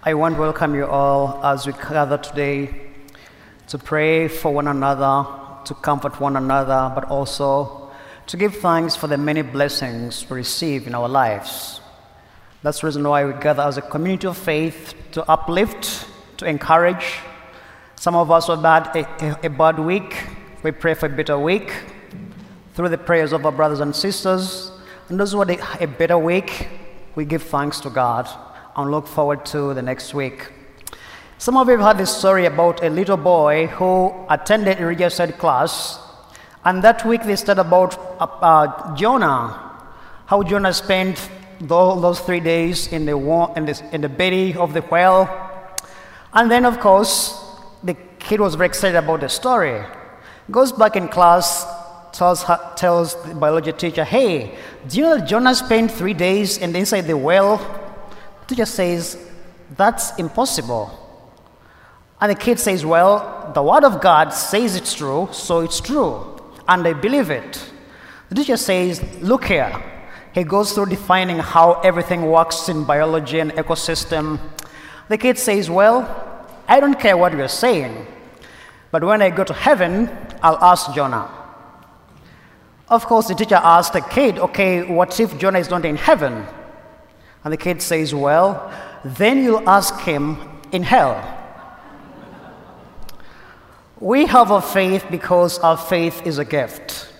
I want to welcome you all as we gather today to pray for one another, to comfort one another, but also to give thanks for the many blessings we receive in our lives. That's the reason why we gather as a community of faith to uplift, to encourage. Some of us have had a, a, bad week. We pray for a better week through the prayers of our brothers and sisters. And those who had a better week, we give thanks to God and look forward to the next week. Some of you have heard this story about a little boy who attended a religious class, and that week they studied about uh, uh, Jonah, how Jonah spent those three days in the, in, the, in the belly of the whale. And then, of course, the kid was very excited about the story. Goes back in class, tells, tells the biology teacher, Hey, do you know that Jonah spent three days in inside the whale? The teacher says, That's impossible. And the kid says, Well, the word of God says it's true, so it's true. And I believe it. The teacher says, Look here. He goes through defining how everything works in biology and ecosystem. The kid says, Well, I don't care what you're saying, but when I go to heaven, I'll ask Jonah. Of course, the teacher asked the kid, Okay, what if Jonah is not in heaven? And the kid says, Well, then you'll ask him in hell. We have a faith because our faith is a gift.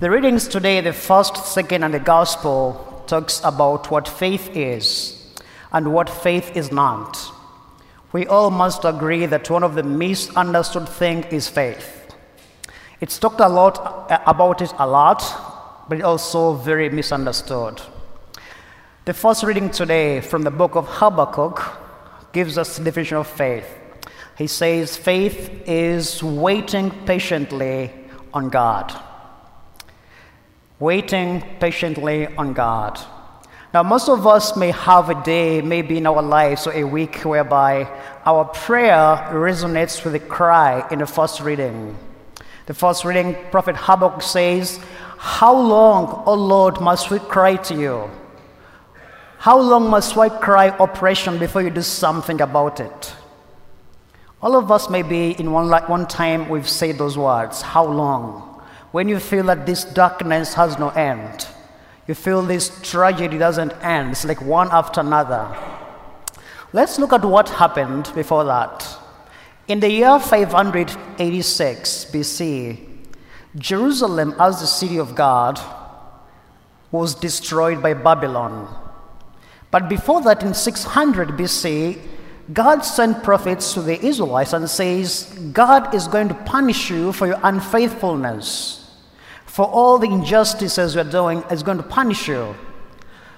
The readings today, the first, second, and the gospel, talks about what faith is and what faith is not. We all must agree that one of the misunderstood things is faith. It's talked a lot uh, about it a lot, but it's also very misunderstood. The first reading today from the book of Habakkuk gives us the definition of faith. He says, faith is waiting patiently on God. Waiting patiently on God. Now, most of us may have a day, maybe in our lives, or a week, whereby our prayer resonates with the cry in the first reading. The first reading, Prophet Habakkuk says, How long, O Lord, must we cry to you? How long must I cry oppression before you do something about it? All of us, maybe in one, like one time, we've said those words, How long? When you feel that this darkness has no end, you feel this tragedy doesn't end, it's like one after another. Let's look at what happened before that. In the year 586 BC, Jerusalem, as the city of God, was destroyed by Babylon. But before that, in 600 BC, God sent prophets to the Israelites and says, God is going to punish you for your unfaithfulness. For all the injustices you're doing, is going to punish you.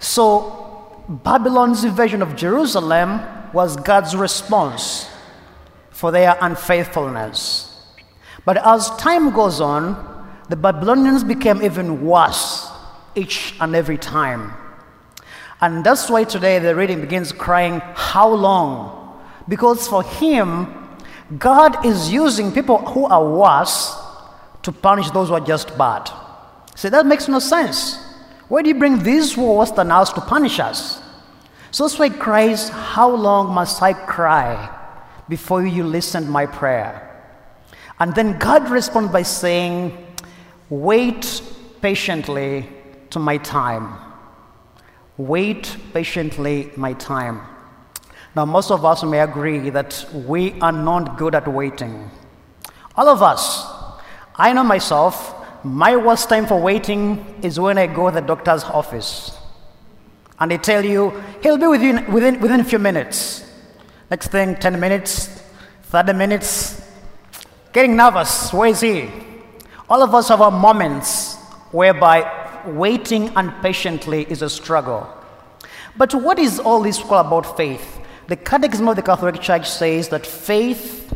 So, Babylon's invasion of Jerusalem was God's response for their unfaithfulness. But as time goes on, the Babylonians became even worse each and every time. And that's why today the reading begins crying, How long? Because for him, God is using people who are worse to punish those who are just bad. See, that makes no sense. Why do you bring these who are worse than us to punish us? So that's why he cries, How long must I cry before you listen to my prayer? And then God responds by saying, Wait patiently to my time. Wait patiently my time. Now, most of us may agree that we are not good at waiting. All of us. I know myself, my worst time for waiting is when I go to the doctor's office. And they tell you, he'll be with you within, within a few minutes. Next thing, 10 minutes, 30 minutes. Getting nervous, where is he? All of us have our moments whereby waiting unpatiently is a struggle. But what is all this all about faith? The Catechism of the Catholic Church says that faith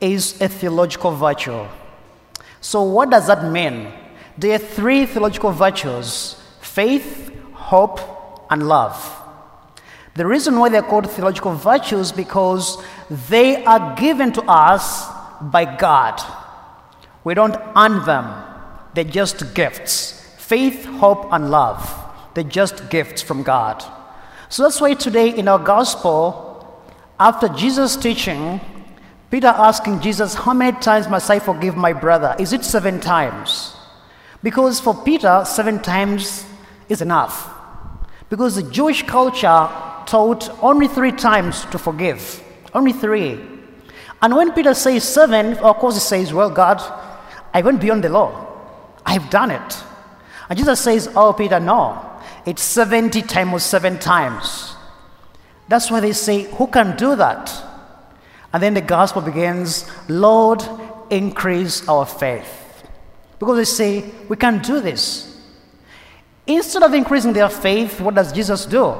is a theological virtue. So, what does that mean? There are three theological virtues faith, hope, and love. The reason why they're called theological virtues because they are given to us by God. We don't earn them, they're just gifts. Faith, hope, and love, they're just gifts from God. So that's why today in our gospel, after Jesus' teaching, Peter asking Jesus, How many times must I forgive my brother? Is it seven times? Because for Peter, seven times is enough. Because the Jewish culture taught only three times to forgive. Only three. And when Peter says seven, of course he says, Well, God, I went beyond the law. I've done it. And Jesus says, Oh, Peter, no. It's 70 times seven times. That's why they say, Who can do that? And then the gospel begins, Lord, increase our faith. Because they say, we can do this. Instead of increasing their faith, what does Jesus do?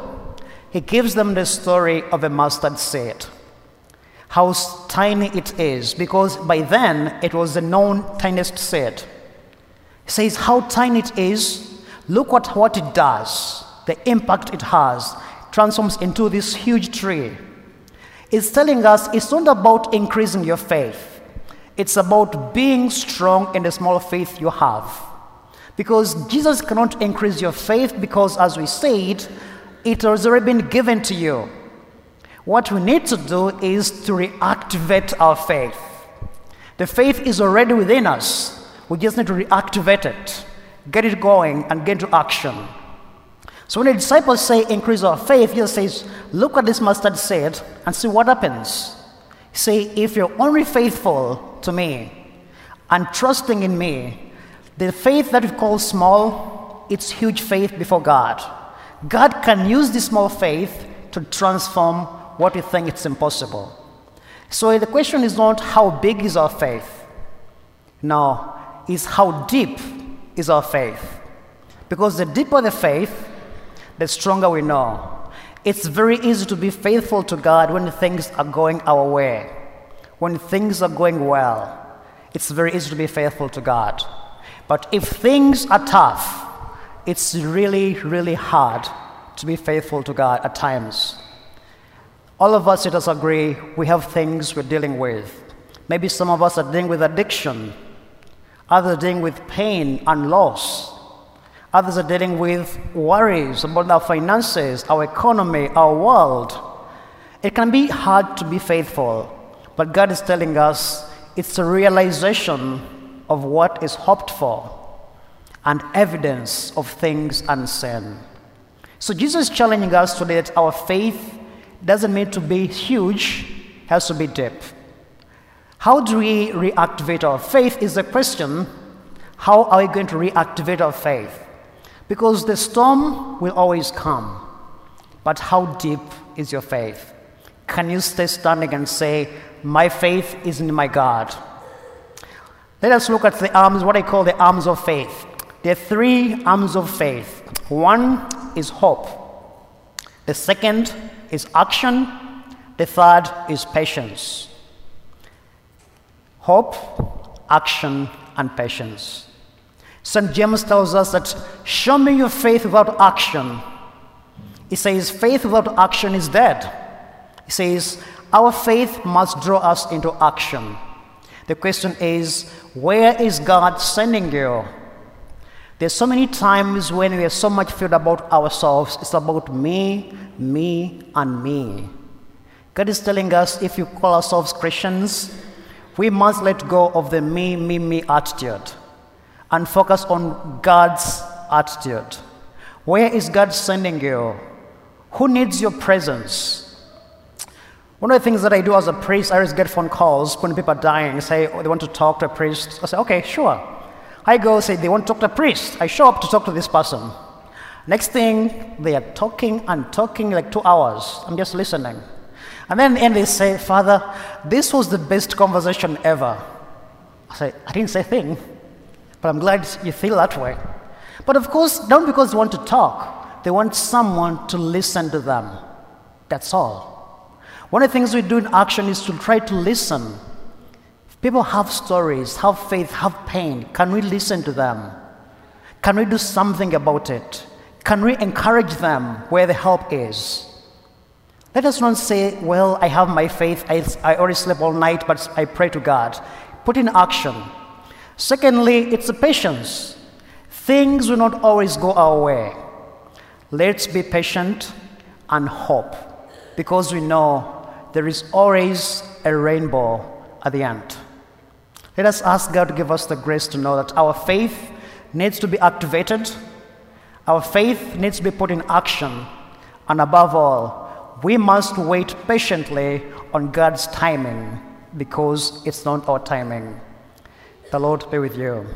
He gives them the story of a mustard seed. How tiny it is, because by then it was the known tiniest seed. Says how tiny it is. Look at what it does, the impact it has, transforms into this huge tree It's telling us it's not about increasing your faith, it's about being strong in the small faith you have. Because Jesus cannot increase your faith because, as we said, it has already been given to you. What we need to do is to reactivate our faith. The faith is already within us. We just need to reactivate it, get it going, and get into action. So when the disciples say increase our faith, Jesus says, look at this mustard seed and see what happens. Say, if you're only faithful to me and trusting in me, the faith that we call small, it's huge faith before God. God can use this small faith to transform what we think it's impossible. So the question is not how big is our faith. No, is how deep is our faith. Because the deeper the faith, the stronger we know. It's very easy to be faithful to God when things are going our way, when things are going well. It's very easy to be faithful to God. But if things are tough, it's really, really hard to be faithful to God at times. All of us, let us agree, we have things we're dealing with. Maybe some of us are dealing with addiction, others are dealing with pain and loss. Others are dealing with worries about our finances, our economy, our world. It can be hard to be faithful, but God is telling us it's a realization of what is hoped for and evidence of things unseen. So Jesus is challenging us today that our faith doesn't mean to be huge, has to be deep. How do we reactivate our faith is the question. How are we going to reactivate our faith? Because the storm will always come. But how deep is your faith? Can you stay standing and say, My faith is in my God? Let us look at the arms, what I call the arms of faith. There are three arms of faith. One is hope, the second is action, the third is patience. Hope, action, and patience. St. James tells us that show me your faith without action. He says, faith without action is dead. He says, our faith must draw us into action. The question is, where is God sending you? There's so many times when we are so much filled about ourselves, it's about me, me, and me. God is telling us if you call ourselves Christians, we must let go of the me, me, me attitude and focus on God's attitude. Where is God sending you? Who needs your presence? One of the things that I do as a priest, I always get phone calls when people are dying, say oh, they want to talk to a priest. I say, okay, sure. I go say they want to talk to a priest. I show up to talk to this person. Next thing, they are talking and talking like two hours. I'm just listening. And then in the they say, Father, this was the best conversation ever. I say, I didn't say a thing. But I'm glad you feel that way. But of course, not because they want to talk, they want someone to listen to them. That's all. One of the things we do in action is to try to listen. People have stories, have faith, have pain. Can we listen to them? Can we do something about it? Can we encourage them where the help is? Let us not say, Well, I have my faith, I, I already sleep all night, but I pray to God. Put in action. Secondly, it's patience. Things will not always go our way. Let's be patient and hope because we know there is always a rainbow at the end. Let us ask God to give us the grace to know that our faith needs to be activated, our faith needs to be put in action, and above all, we must wait patiently on God's timing because it's not our timing. The Lord be with you.